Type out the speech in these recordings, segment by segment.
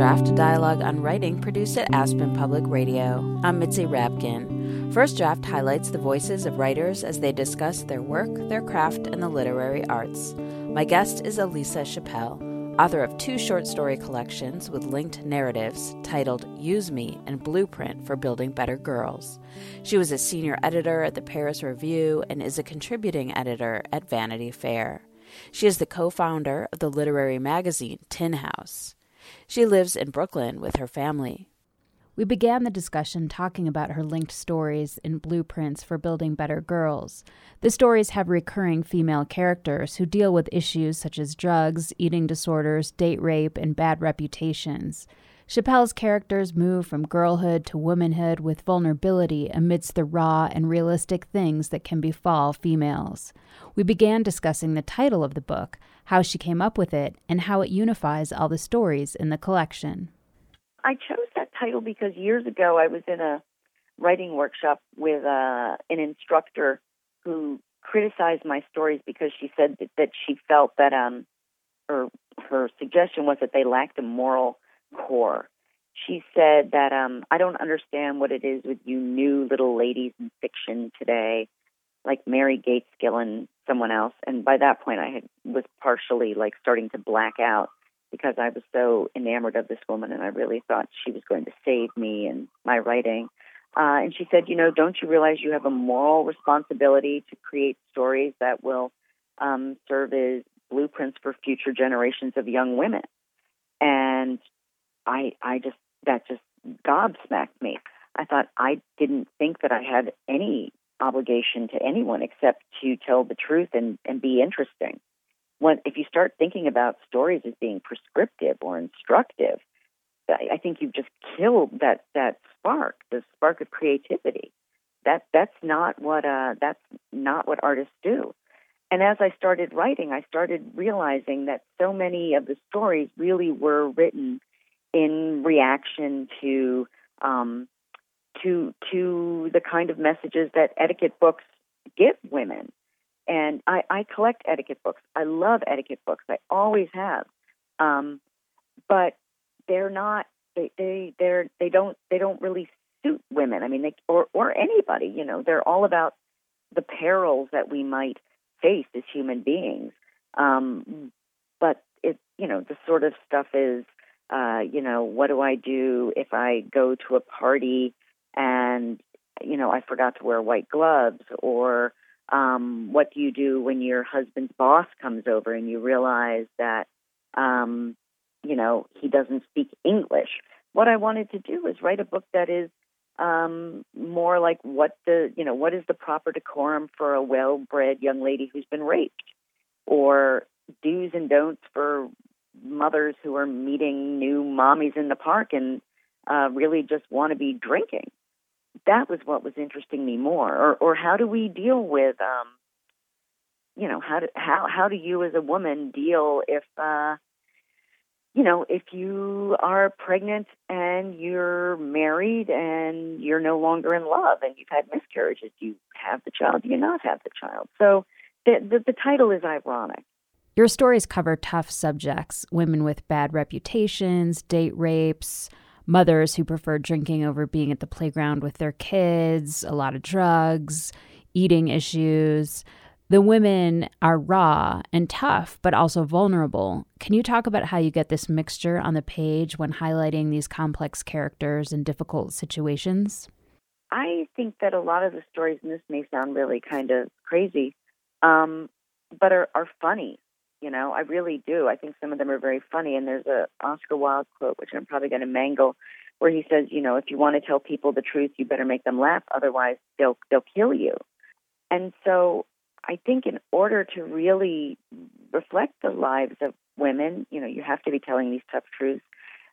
Draft, a dialogue on writing produced at Aspen Public Radio. I'm Mitzi Rapkin. First Draft highlights the voices of writers as they discuss their work, their craft, and the literary arts. My guest is Elissa Schappell, author of two short story collections with linked narratives titled Use Me and Blueprint for Building Better Girls. She was a senior editor at the Paris Review and is a contributing editor at Vanity Fair. She is the co founder of the literary magazine Tin House. She lives in Brooklyn with her family. We began the discussion talking about her linked stories in blueprints for building better girls. The stories have recurring female characters who deal with issues such as drugs, eating disorders, date rape, and bad reputations. Schappell's characters move from girlhood to womanhood with vulnerability amidst the raw and realistic things that can befall females. We began discussing the title of the book, how she came up with it, and how it unifies all the stories in the collection. I chose that title because years ago I was in a writing workshop with uh, an instructor who criticized my stories because she said that, that she felt that um, her her suggestion was that they lacked a moral core. She said that um, I don't understand what it is with you new little ladies in fiction today like Mary Gates and someone else. And by that point, I had was partially like starting to black out because I was so enamored of this woman, and I really thought she was going to save me and my writing. Uh, and she said, you know, don't you realize you have a moral responsibility to create stories that will um, serve as blueprints for future generations of young women? And I, I just that just gobsmacked me. I thought I didn't think that I had any obligation to anyone except to tell the truth and, and be interesting. When, if you start thinking about stories as being prescriptive or instructive, I think you've just killed that, that spark, the spark of creativity. That that's not what uh, that's not what artists do. And as I started writing, I started realizing that so many of the stories really were written in reaction to um, to to the kind of messages that etiquette books give women. And I, I collect etiquette books. I love etiquette books. I always have. Um, but they're not. They they they're they don't they don't really suit women. I mean, they or or anybody. You know, they're all about the perils that we might face as human beings. Um, but it you know the sort of stuff is uh, you know what do I do if I go to a party and you know I forgot to wear white gloves or um, what do you do when your husband's boss comes over and you realize that um, you know he doesn't speak English? What I wanted to do is write a book that is um, more like what the you know what is the proper decorum for a well-bred young lady who's been raped, or do's and don'ts for mothers who are meeting new mommies in the park and uh, really just want to be drinking. That was what was interesting me more. Or, or how do we deal with, um, you know, how do how how do you as a woman deal if, uh, you know, if you are pregnant and you're married and you're no longer in love and you've had miscarriages, do you have the child? Do you not have the child? So the, the, the title is ironic. Your stories cover tough subjects women with bad reputations, date rapes, mothers who prefer drinking over being at the playground with their kids, a lot of drugs, eating issues. The women are raw and tough, but also vulnerable. Can you talk about how you get this mixture on the page when highlighting these complex characters and difficult situations? I think that a lot of the stories, and this may sound really kind of crazy, um, but are, are funny. You know, I really do. I think some of them are very funny. And there's a Oscar Wilde quote, which I'm probably going to mangle, where he says, you know, if you want to tell people the truth, you better make them laugh, otherwise they'll they'll kill you. And so I think in order to really reflect the lives of women, you know, you have to be telling these tough truths.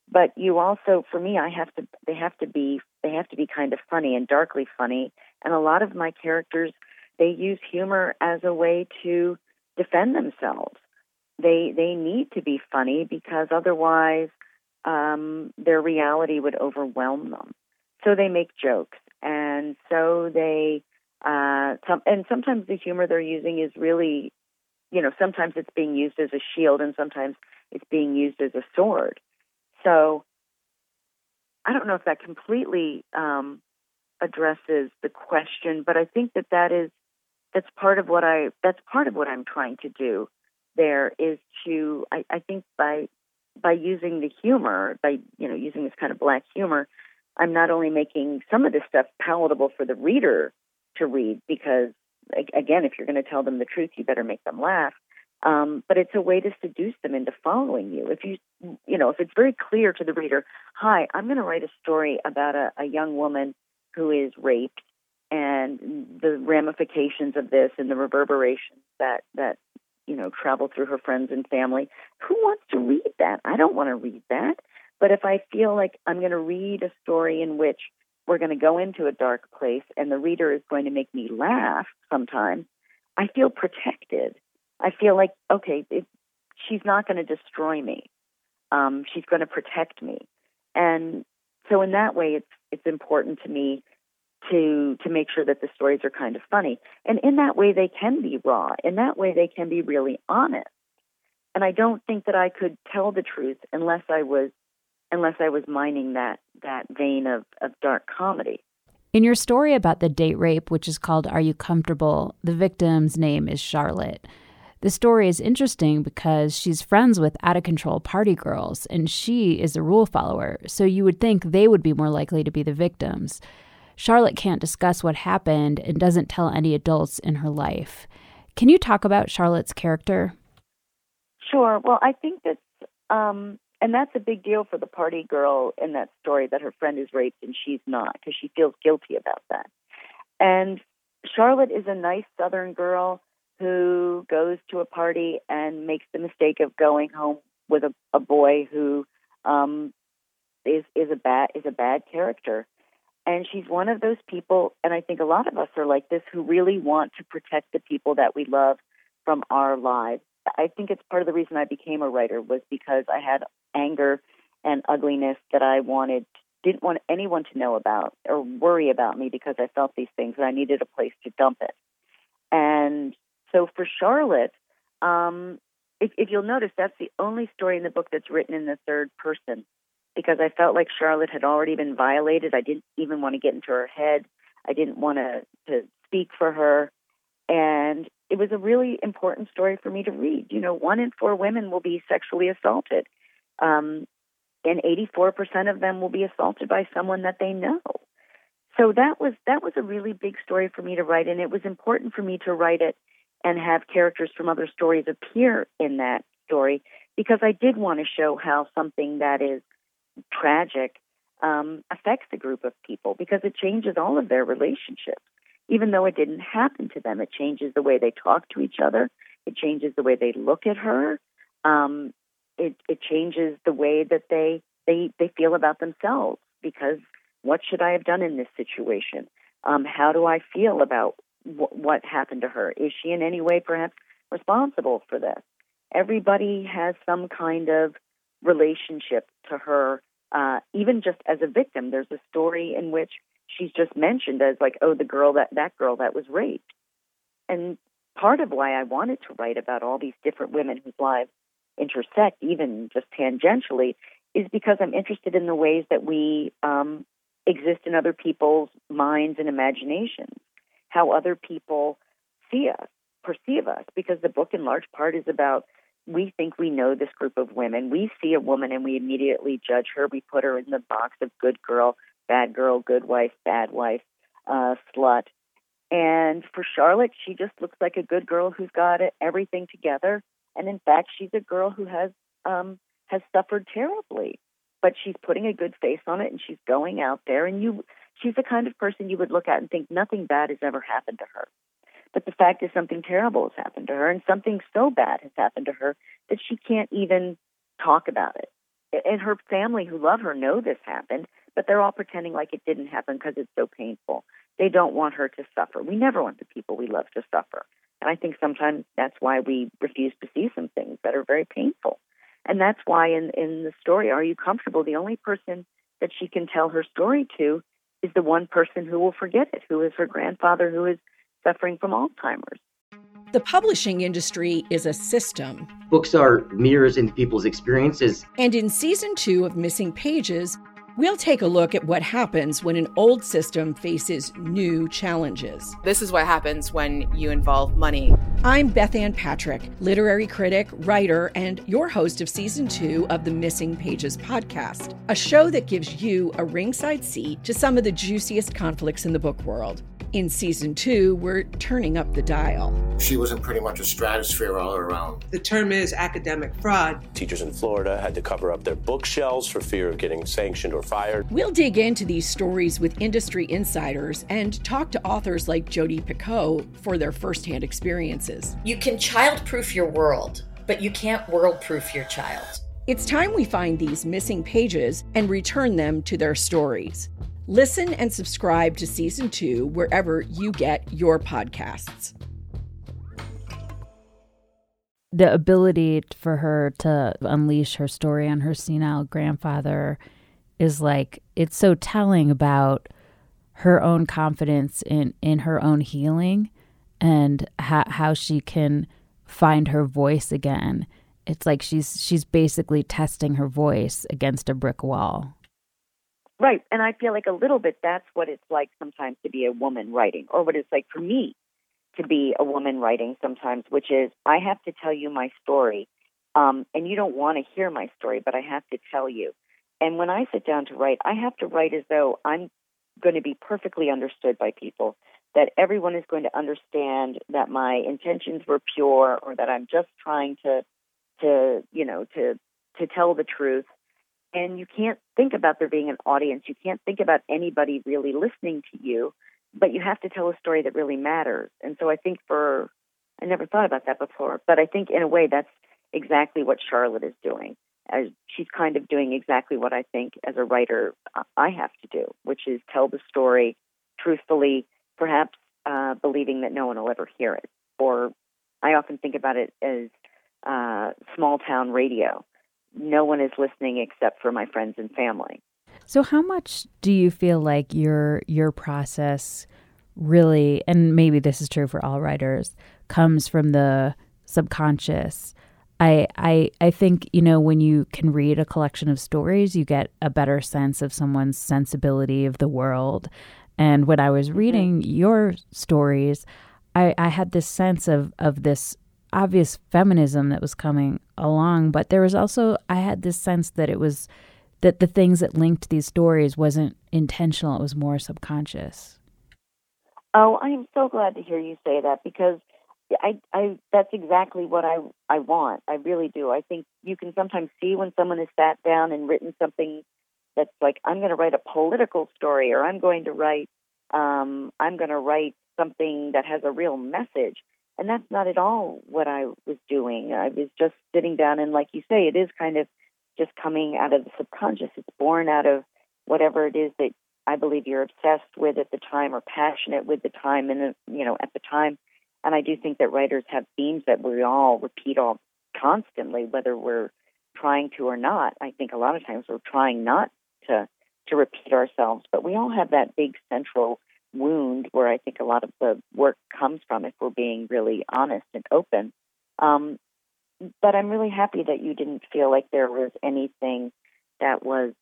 But you also, for me, I have to. They have to be. They have to be kind of funny and darkly funny. And a lot of my characters, they use humor as a way to defend themselves they they need to be funny because otherwise um, their reality would overwhelm them. So they make jokes, and so they uh, some, and sometimes the humor they're using is really, you know, sometimes it's being used as a shield, and sometimes it's being used as a sword. So I don't know if that completely um, addresses the question, but I think that that is that's part of what I that's part of what I'm trying to do there is to I, I think by by using the humor, by you know using this kind of black humor, I'm not only making some of this stuff palatable for the reader to read because again, if you're going to tell them the truth, you better make them laugh. Um, but it's a way to seduce them into following you. If you, you know, if it's very clear to the reader, hi, I'm going to write a story about a, a young woman who is raped and the ramifications of this and the reverberations that that you know, travel through her friends and family. Who wants to read that? I don't want to read that. But if I feel like I'm going to read a story in which we're going to go into a dark place and the reader is going to make me laugh sometimes, I feel protected. I feel like, okay, it, she's not going to destroy me. Um, she's going to protect me. And so in that way, it's it's important to me to to make sure that the stories are kind of funny. And in that way they can be raw. In that way they can be really honest. And I don't think that I could tell the truth unless I was unless I was mining that that vein of, of dark comedy. In your story about the date rape, which is called Are You Comfortable? the victim's name is Charlotte. The story is interesting because she's friends with out of control party girls, and she is a rule follower, so you would think they would be more likely to be the victims. Charlotte can't discuss what happened and doesn't tell any adults in her life. Can you talk about Charlotte's character? Sure. Well, I think that's, um, and that's a big deal for the party girl in that story that her friend is raped and she's not because she feels guilty about that. And Charlotte is a nice Southern girl who goes to a party and makes the mistake of going home with a, a boy who um, is is a bad is a bad character. And she's one of those people, and I think a lot of us are like this, who really want to protect the people that we love from our lives. I think it's part of the reason I became a writer was because I had anger and ugliness that I wanted didn't want anyone to know about or worry about me because I felt these things and I needed a place to dump it. And so for Charlotte, um, if, if you'll notice, that's the only story in the book that's written in the third person because I felt like Charlotte had already been violated. I didn't even want to get into her head. I didn't want to, to speak for her. And it was a really important story for me to read. You know, one in four women will be sexually assaulted. Um, and 84% of them will be assaulted by someone that they know. So that was that was a really big story for me to write and it was important for me to write it and have characters from other stories appear in that story because I did want to show how something that is tragic um, affects a group of people because it changes all of their relationships. Even though it didn't happen to them, it changes the way they talk to each other. It changes the way they look at her. Um, it, it changes the way that they, they they feel about themselves because what should I have done in this situation? Um, how do I feel about what happened to her? Is she in any way perhaps responsible for this? Everybody has some kind of relationship to her, uh, even just as a victim. There's a story in which she's just mentioned as like, oh, the girl that that girl that was raped, and part of why I wanted to write about all these different women whose lives intersect, even just tangentially, is because I'm interested in the ways that we um, exist in other people's minds and imaginations, how other people see us, perceive us, because the book in large part is about we think we know this group of women. We see a woman and we immediately judge her. We put her in the box of good girl, bad girl, good wife, bad wife, uh, slut. And for Charlotte, she just looks like a good girl who's got everything together. And in fact, she's a girl who has um, has suffered terribly, but she's putting a good face on it, and she's going out there. And you, she's the kind of person you would look at and think nothing bad has ever happened to her. But the fact is, something terrible has happened to her, and something so bad has happened to her that she can't even talk about it. And her family, who love her, know this happened, but they're all pretending like it didn't happen because it's so painful. They don't want her to suffer. We never want the people we love to suffer. And I think sometimes that's why we refuse to see some things that are very painful. And that's why in, in the story, Are You Comfortable? The only person that she can tell her story to is the one person who will forget it, who is her grandfather who is suffering from Alzheimer's. The publishing industry is a system. Books are mirrors into people's experiences. And in season two of Missing Pages, We'll take a look at what happens when an old system faces new challenges. This is what happens when you involve money. I'm Bethanne Patrick, literary critic, writer, and your host of season two of the Missing Pages podcast, a show that gives you a ringside seat to some of the juiciest conflicts in the book world. In season two, we're turning up the dial. She was in pretty much a stratosphere all around. The term is academic fraud. Teachers in Florida had to cover up their bookshelves for fear of getting sanctioned or fired. We'll dig into these stories with industry insiders and talk to authors like Jodi Picoult for their firsthand experiences. You can childproof your world, but you can't world-proof your child. It's time we find these missing pages and return them to their stories. Listen and subscribe to season two wherever you get your podcasts. The ability for her to unleash her story on her senile grandfather is like, it's so telling about her own confidence in, in her own healing and how, how she can find her voice again. It's like she's she's basically testing her voice against a brick wall. Right. And I feel like a little bit that's what it's like sometimes to be a woman writing, or what it's like for me to be a woman writing sometimes, which is I have to tell you my story. Um, and you don't want to hear my story, but I have to tell you. And when I sit down to write, I have to write as though I'm going to be perfectly understood by people, that everyone is going to understand that my intentions were pure or that I'm just trying to to, you know, to to tell the truth and you can't think about there being an audience. You can't think about anybody really listening to you, but you have to tell a story that really matters. And so I think for, I never thought about that before, but I think in a way that's exactly what Charlotte is doing. As she's kind of doing exactly what I think as a writer I have to do, which is tell the story truthfully, perhaps uh, believing that no one will ever hear it. Or I often think about it as uh, small town radio no one is listening except for my friends and family. So how much do you feel like your your process really and maybe this is true for all writers comes from the subconscious? I I I think, you know, when you can read a collection of stories, you get a better sense of someone's sensibility of the world. And when I was mm-hmm. reading mm-hmm. your stories, I, I had this sense of of this obvious feminism that was coming along, but there was also I had this sense that it was that the things that linked these stories wasn't intentional; it was more subconscious. Oh, I am so glad to hear you say that because I, I that's exactly what I I want. I really do. I think you can sometimes see when someone has sat down and written something that's like I'm going to write a political story or I'm going to write um, I'm going to write something that has a real message and that's not at all what I was doing. I was just sitting down, and like you say, it is kind of just coming out of the subconscious. It's born out of whatever it is that I believe you're obsessed with at the time or passionate with the time and you know at the time. And I do think that writers have themes that we all repeat all constantly, whether we're trying to or not. I think a lot of times we're trying not to to repeat ourselves, but we all have that big central wound where I think a lot of the work comes from if we're being really honest and open. Um, but I'm really happy that you didn't feel like there was anything that was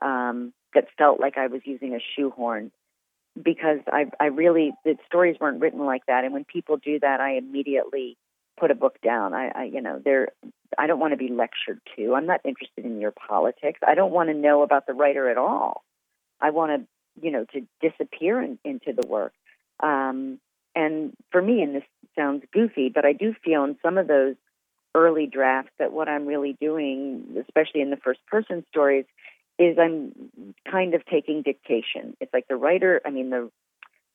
um, that felt like I was using a shoehorn because I I really the stories weren't written like that. And when people do that I immediately put a book down. I, I you know they're I don't want to be lectured to. I'm not interested in your politics. I don't want to know about the writer at all. I want to you know to disappear in, into the work um, and for me and this sounds goofy but I do feel in some of those early drafts that what I'm really doing especially in the first person stories is I'm kind of taking dictation. It's like the writer, I mean the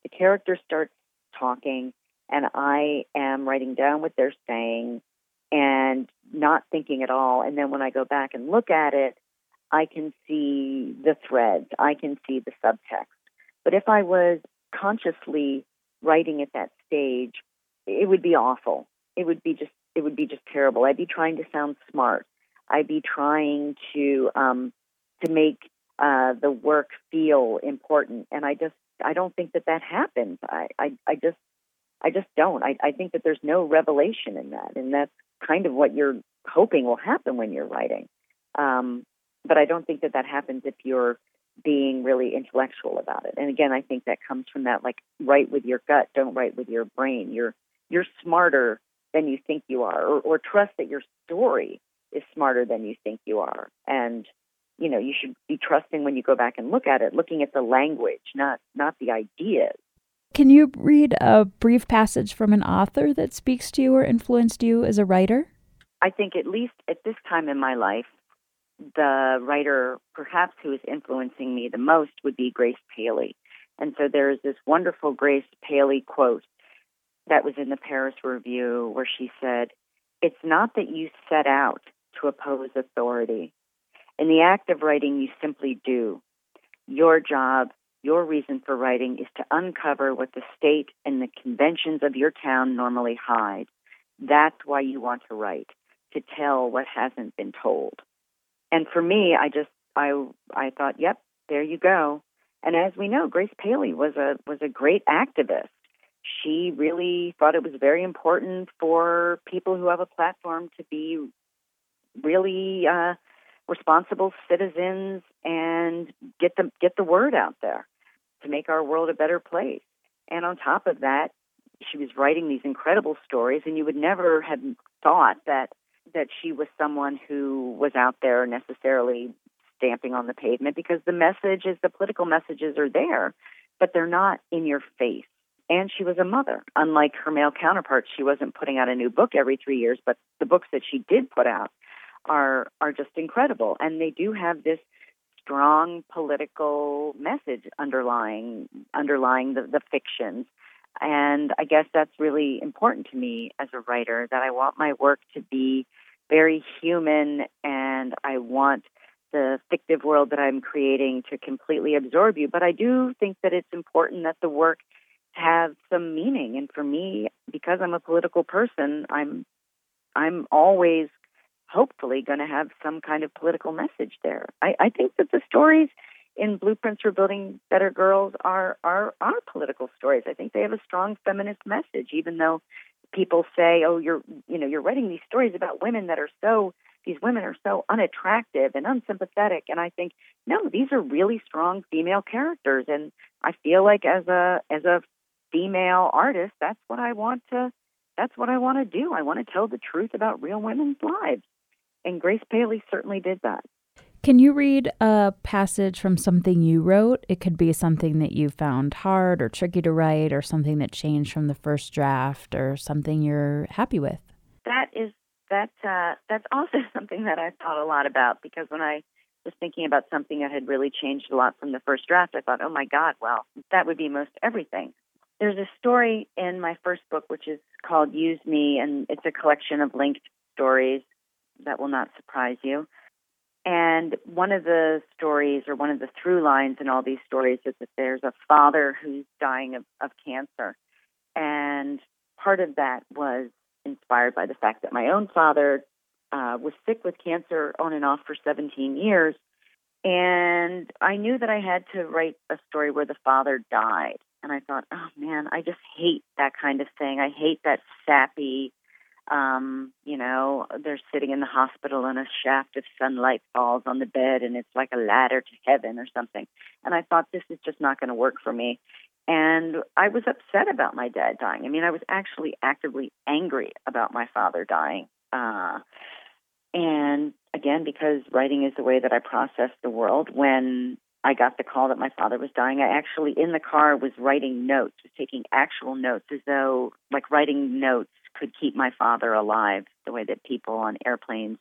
the character starts talking and I am writing down what they're saying and not thinking at all and then when I go back and look at it, I can see the threads, I can see the subtext. But if I was consciously writing at that stage, it would be awful. It would be just it would be just terrible. I'd be trying to sound smart. I'd be trying to um, to make uh, the work feel important. And I just I don't think that that happens. I I, I just I just don't. I, I think that there's no revelation in that, and that's kind of what you're hoping will happen when you're writing. Um, but I don't think that that happens if you're being really intellectual about it. And again, I think that comes from that like write with your gut, don't write with your brain. You're you're smarter than you think you are, or, or trust that your story is smarter than you think you are. And you know, you should be trusting when you go back and look at it, looking at the language, not not the ideas. Can you read a brief passage from an author that speaks to you or influenced you as a writer? I think at least at this time in my life, the writer perhaps who is influencing me the most would be Grace Paley. And so there's this wonderful Grace Paley quote that was in the Paris Review where she said, It's not that you set out to oppose authority, in the act of writing, you simply do. Your job, your reason for writing is to uncover what the state and the conventions of your town normally hide. That's why you want to write, to tell what hasn't been told. And for me, I just I I thought, yep, there you go. And as we know, Grace Paley was a was a great activist. She really thought it was very important for people who have a platform to be really uh, responsible citizens and get the get the word out there to make our world a better place. And on top of that, she was writing these incredible stories, and you would never have thought that that she was someone who was out there necessarily stamping on the pavement because the messages, the political messages are there, but they're not in your face. And she was a mother. Unlike her male counterparts, she wasn't putting out a new book every three years, but the books that she did put out are are just incredible, and they do have this strong political message underlying underlying the, the fictions. And I guess that's really important to me as a writer that I want my work to be very human and I want the fictive world that I'm creating to completely absorb you. But I do think that it's important that the work have some meaning. And for me, because I'm a political person, I'm I'm always hopefully going to have some kind of political message there. I, I think that the stories in Blueprints for Building Better Girls are, are are political stories. I think they have a strong feminist message, even though people say, "Oh, you're you know you're writing these stories about women that are so these women are so unattractive and unsympathetic." And I think no, these are really strong female characters, and I feel like as a as a female artist, that's what I want to that's what I want to do. I want to tell the truth about real women's lives and Grace Paley certainly did that. Can you read a passage from something you wrote? It could be something that you found hard or tricky to write, or something that changed from the first draft, or something you're happy with. That is that. Uh, that's also something that I thought a lot about because when I was thinking about something that had really changed a lot from the first draft, I thought, oh my God, well, that would be most everything. There's a story in my first book which is called Use Me, and it's a collection of linked stories that will not surprise you. And one of the stories, or one of the through lines in all these stories, is that there's a father who's dying of, of cancer. And part of that was inspired by the fact that my own father uh, was sick with cancer on and off for 17 years. And I knew that I had to write a story where the father died. And I thought, oh man, I just hate that kind of thing. I hate that sappy, um, you know, they're sitting in the hospital and a shaft of sunlight falls on the bed and it's like a ladder to heaven or something. And I thought, this is just not going to work for me. And I was upset about my dad dying. I mean, I was actually actively angry about my father dying. Uh, and again, because writing is the way that I process the world, when I got the call that my father was dying, I actually, in the car, was writing notes, was taking actual notes as though, like, writing notes could keep my father alive, the way that people on airplanes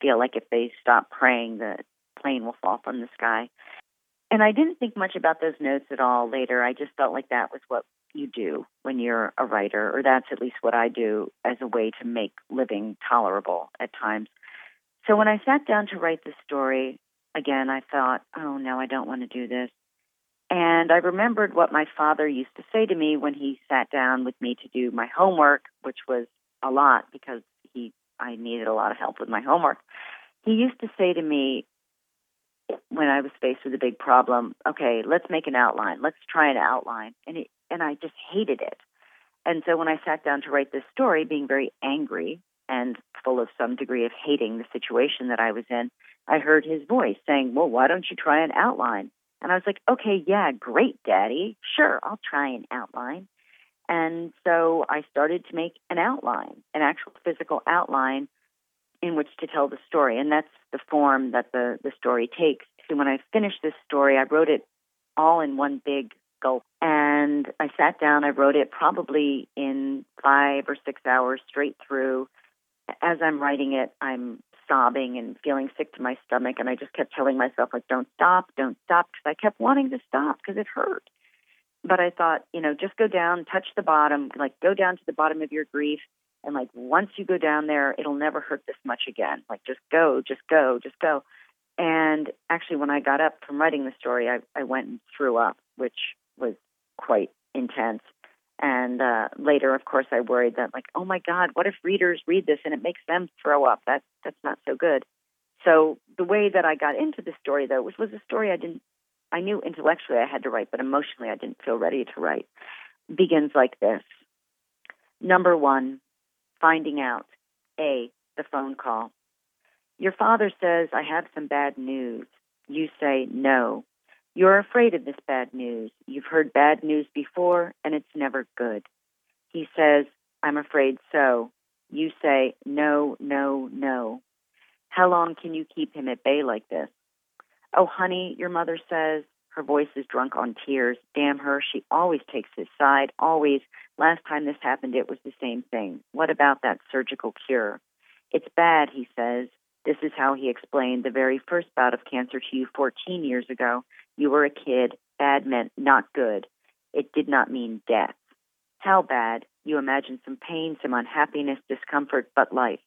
feel like if they stop praying, the plane will fall from the sky. And I didn't think much about those notes at all later. I just felt like that was what you do when you're a writer, or that's at least what I do as a way to make living tolerable at times. So when I sat down to write the story, again, I thought, oh no, I don't want to do this. And I remembered what my father used to say to me when he sat down with me to do my homework, which was a lot because he I needed a lot of help with my homework. He used to say to me when I was faced with a big problem, okay, let's make an outline. Let's try an outline. And it and I just hated it. And so when I sat down to write this story, being very angry and full of some degree of hating the situation that I was in, I heard his voice saying, Well, why don't you try an outline? And I was like, okay, yeah, great, Daddy. Sure, I'll try an outline. And so I started to make an outline, an actual physical outline in which to tell the story. And that's the form that the, the story takes. So when I finished this story, I wrote it all in one big gulp. And I sat down, I wrote it probably in five or six hours straight through. As I'm writing it, I'm sobbing and feeling sick to my stomach. And I just kept telling myself, like, don't stop, don't stop, because I kept wanting to stop because it hurt. But I thought, you know, just go down, touch the bottom, like go down to the bottom of your grief. And like once you go down there, it'll never hurt this much again. Like just go, just go, just go. And actually, when I got up from writing the story, I, I went and threw up, which was quite intense. And uh, later, of course, I worried that like, oh my God, what if readers read this and it makes them throw up? That that's not so good. So the way that I got into the story, though, was was a story I didn't. I knew intellectually I had to write, but emotionally I didn't feel ready to write. Begins like this. Number one, finding out. A, the phone call. Your father says, I have some bad news. You say, no. You're afraid of this bad news. You've heard bad news before, and it's never good. He says, I'm afraid so. You say, no, no, no. How long can you keep him at bay like this? Oh, honey, your mother says. Her voice is drunk on tears. Damn her, she always takes his side, always. Last time this happened, it was the same thing. What about that surgical cure? It's bad, he says. This is how he explained the very first bout of cancer to you 14 years ago. You were a kid. Bad meant not good. It did not mean death. How bad? You imagine some pain, some unhappiness, discomfort, but life.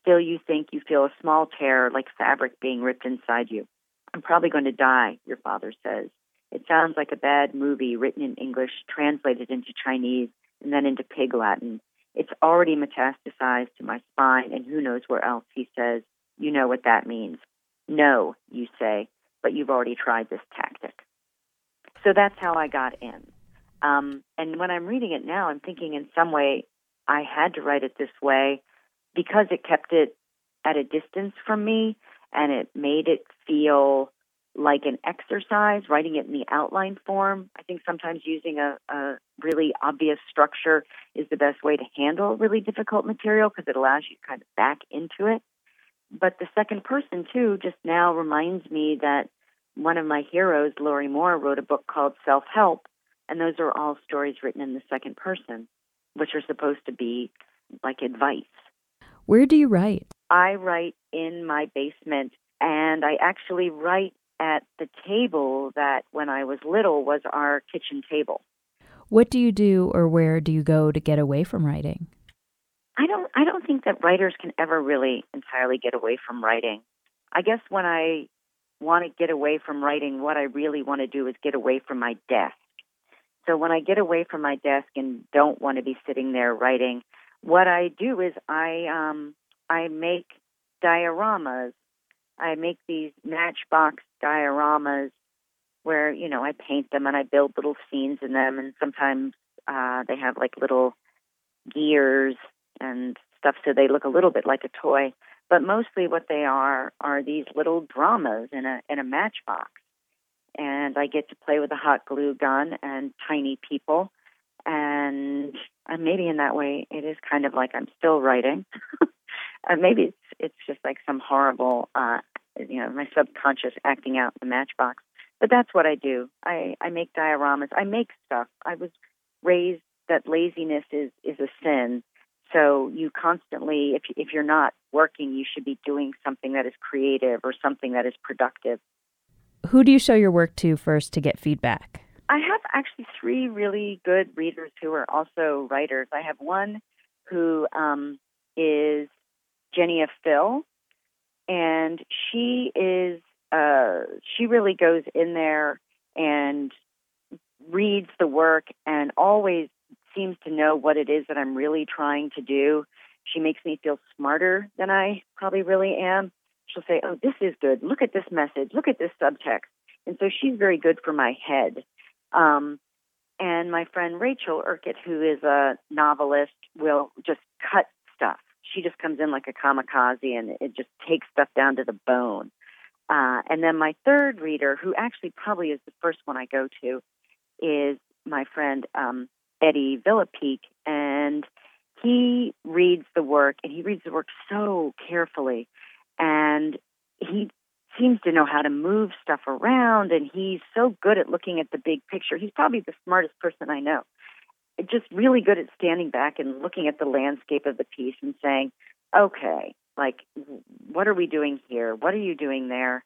Still, you think you feel a small tear like fabric being ripped inside you. I'm probably going to die, your father says. It sounds like a bad movie written in English, translated into Chinese, and then into Pig Latin. It's already metastasized to my spine, and who knows where else, he says. You know what that means. No, you say but you've already tried this tactic. So that's how I got in. Um, and when I'm reading it now, I'm thinking in some way I had to write it this way because it kept it at a distance from me and it made it feel like an exercise, writing it in the outline form. I think sometimes using a, a really obvious structure is the best way to handle really difficult material because it allows you to kind of back into it. But the second person, too, just now reminds me that one of my heroes, Lorrie Moore, wrote a book called Self Help, and those are all stories written in the second person, which are supposed to be like advice. Where do you write? I write in my basement, and I actually write at the table that when I was little was our kitchen table. What do you do or where do you go to get away from writing? I don't I don't think that writers can ever really entirely get away from writing. I guess when I want to get away from writing, what I really want to do is get away from my desk. So when I get away from my desk and don't want to be sitting there writing, what I do is I um, I make dioramas. I make these matchbox dioramas where you know I paint them and I build little scenes in them, and sometimes uh, they have like little gears and stuff, so they look a little bit like a toy. But mostly, what they are are these little dramas in a in a matchbox, and I get to play with a hot glue gun and tiny people, and maybe in that way, it is kind of like I'm still writing. maybe it's it's just like some horrible, uh, you know, my subconscious acting out in the matchbox. But that's what I do. I I make dioramas. I make stuff. I was raised that laziness is is a sin. So you constantly, if if you're not working, you should be doing something that is creative or something that is productive. Who do you show your work to first to get feedback? I have actually three really good readers who are also writers. I have one who um, is Jenny of Phil, and she is uh, she really goes in there and reads the work and always seems to know what it is that I'm really trying to do. She makes me feel smarter than I probably really am. She'll say, "Oh, this is good. Look at this message. Look at this subtext." And so she's very good for my head. Um, and my friend Rachel Urquhart, who is a novelist, will just cut stuff. She just comes in like a kamikaze and it just takes stuff down to the bone. Uh, and then my third reader, who actually probably is the first one I go to, is my friend um, Eddie Villapique. and he reads the work and he reads the work so carefully, and he seems to know how to move stuff around, and he's so good at looking at the big picture. He's probably the smartest person I know. Just really good at standing back and looking at the landscape of the piece and saying, okay, like, what are we doing here? What are you doing there?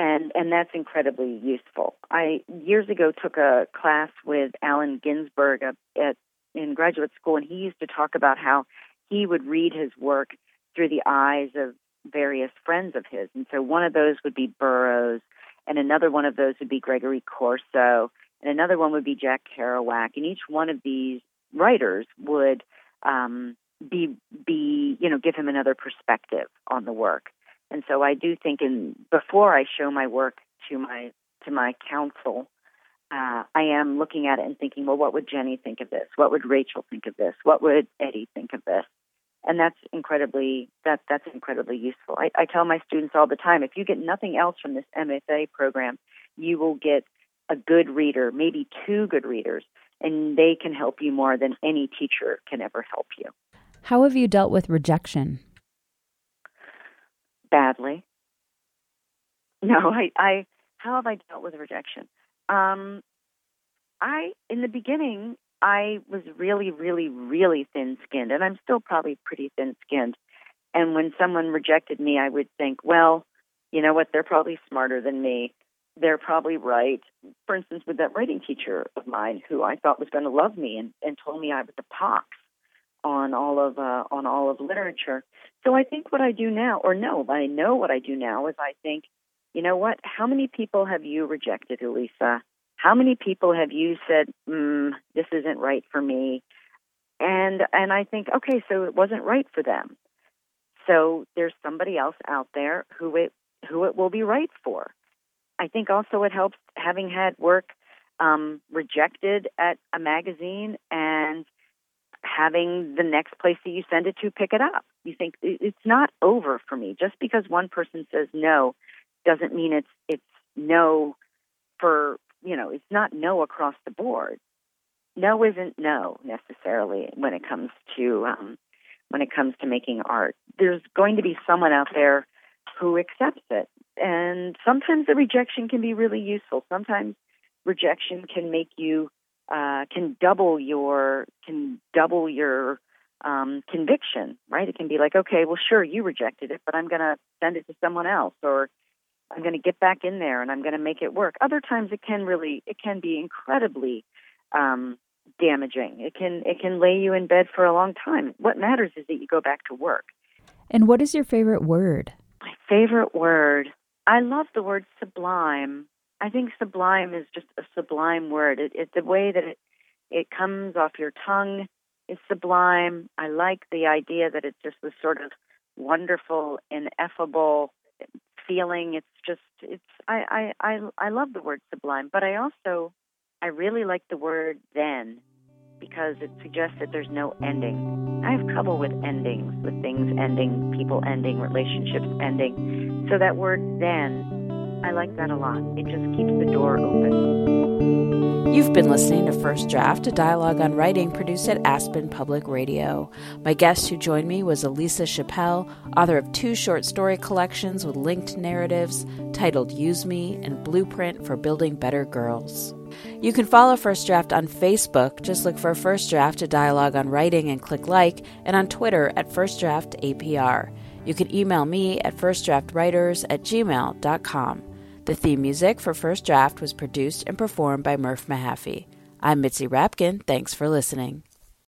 and and that's incredibly useful. I years ago took a class with Allen Ginsberg at in graduate school, and he used to talk about how he would read his work through the eyes of various friends of his, and so one of those would be Burroughs, and another one of those would be Gregory Corso, and another one would be Jack Kerouac, and each one of these writers would um, be be you know give him another perspective on the work. And so I do think in before I show my work to my to my counsel, uh, I am looking at it and thinking, well, what would Jenny think of this? What would Rachel think of this? What would Eddie think of this? And that's incredibly that that's incredibly useful. I, I tell my students all the time, if you get nothing else from this MFA program, you will get a good reader, maybe two good readers, and they can help you more than any teacher can ever help you. How have you dealt with rejection? badly. No, I, I how have I dealt with rejection? Um, I in the beginning I was really, really, really thin skinned, and I'm still probably pretty thin skinned. And when someone rejected me, I would think, well, you know what? They're probably smarter than me. They're probably right. For instance, with that writing teacher of mine who I thought was going to love me and, and told me I was a pox on all of uh, on all of literature. So I think what I do now, or no, I know what I do now is I think, you know what? How many people have you rejected, Elissa? How many people have you said, mm, "This isn't right for me," and and I think, okay, so it wasn't right for them. So there's somebody else out there who it who it will be right for. I think also it helps having had work um, rejected at a magazine and having the next place that you send it to pick it up. You think it's not over for me. Just because one person says no doesn't mean it's it's no for you know it's not no across the board. No isn't no necessarily when it comes to um, when it comes to making art. There's going to be someone out there who accepts it, and sometimes the rejection can be really useful. Sometimes rejection can make you uh, can double your can double your um, conviction, right? It can be like, okay, well, sure, you rejected it, but I'm going to send it to someone else, or I'm going to get back in there and I'm going to make it work. Other times, it can really, it can be incredibly um, damaging. It can, it can lay you in bed for a long time. What matters is that you go back to work. And what is your favorite word? My favorite word. I love the word sublime. I think sublime is just a sublime word. It, it the way that it it comes off your tongue is sublime. I like the idea that it's just this sort of wonderful, ineffable feeling. It's just it's I I I, I love the word sublime, but I also I really like the word then because it suggests that there's no ending. I have trouble with endings, with things ending, people ending, relationships ending. So that word then, I like that a lot. It just keeps the door open. You've been listening to First Draft, a dialogue on writing produced at Aspen Public Radio. My guest who joined me was Elissa Schappell, author of two short story collections with linked narratives titled Use Me and Blueprint for Building Better Girls. You can follow First Draft on Facebook. Just look for First Draft, a dialogue on writing, and click like, and on Twitter at First Draft APR. You can email me at firstdraftwriters at gmail.com. The theme music for First Draft was produced and performed by Murph Mahaffey. I'm Mitzi Rapkin. Thanks for listening.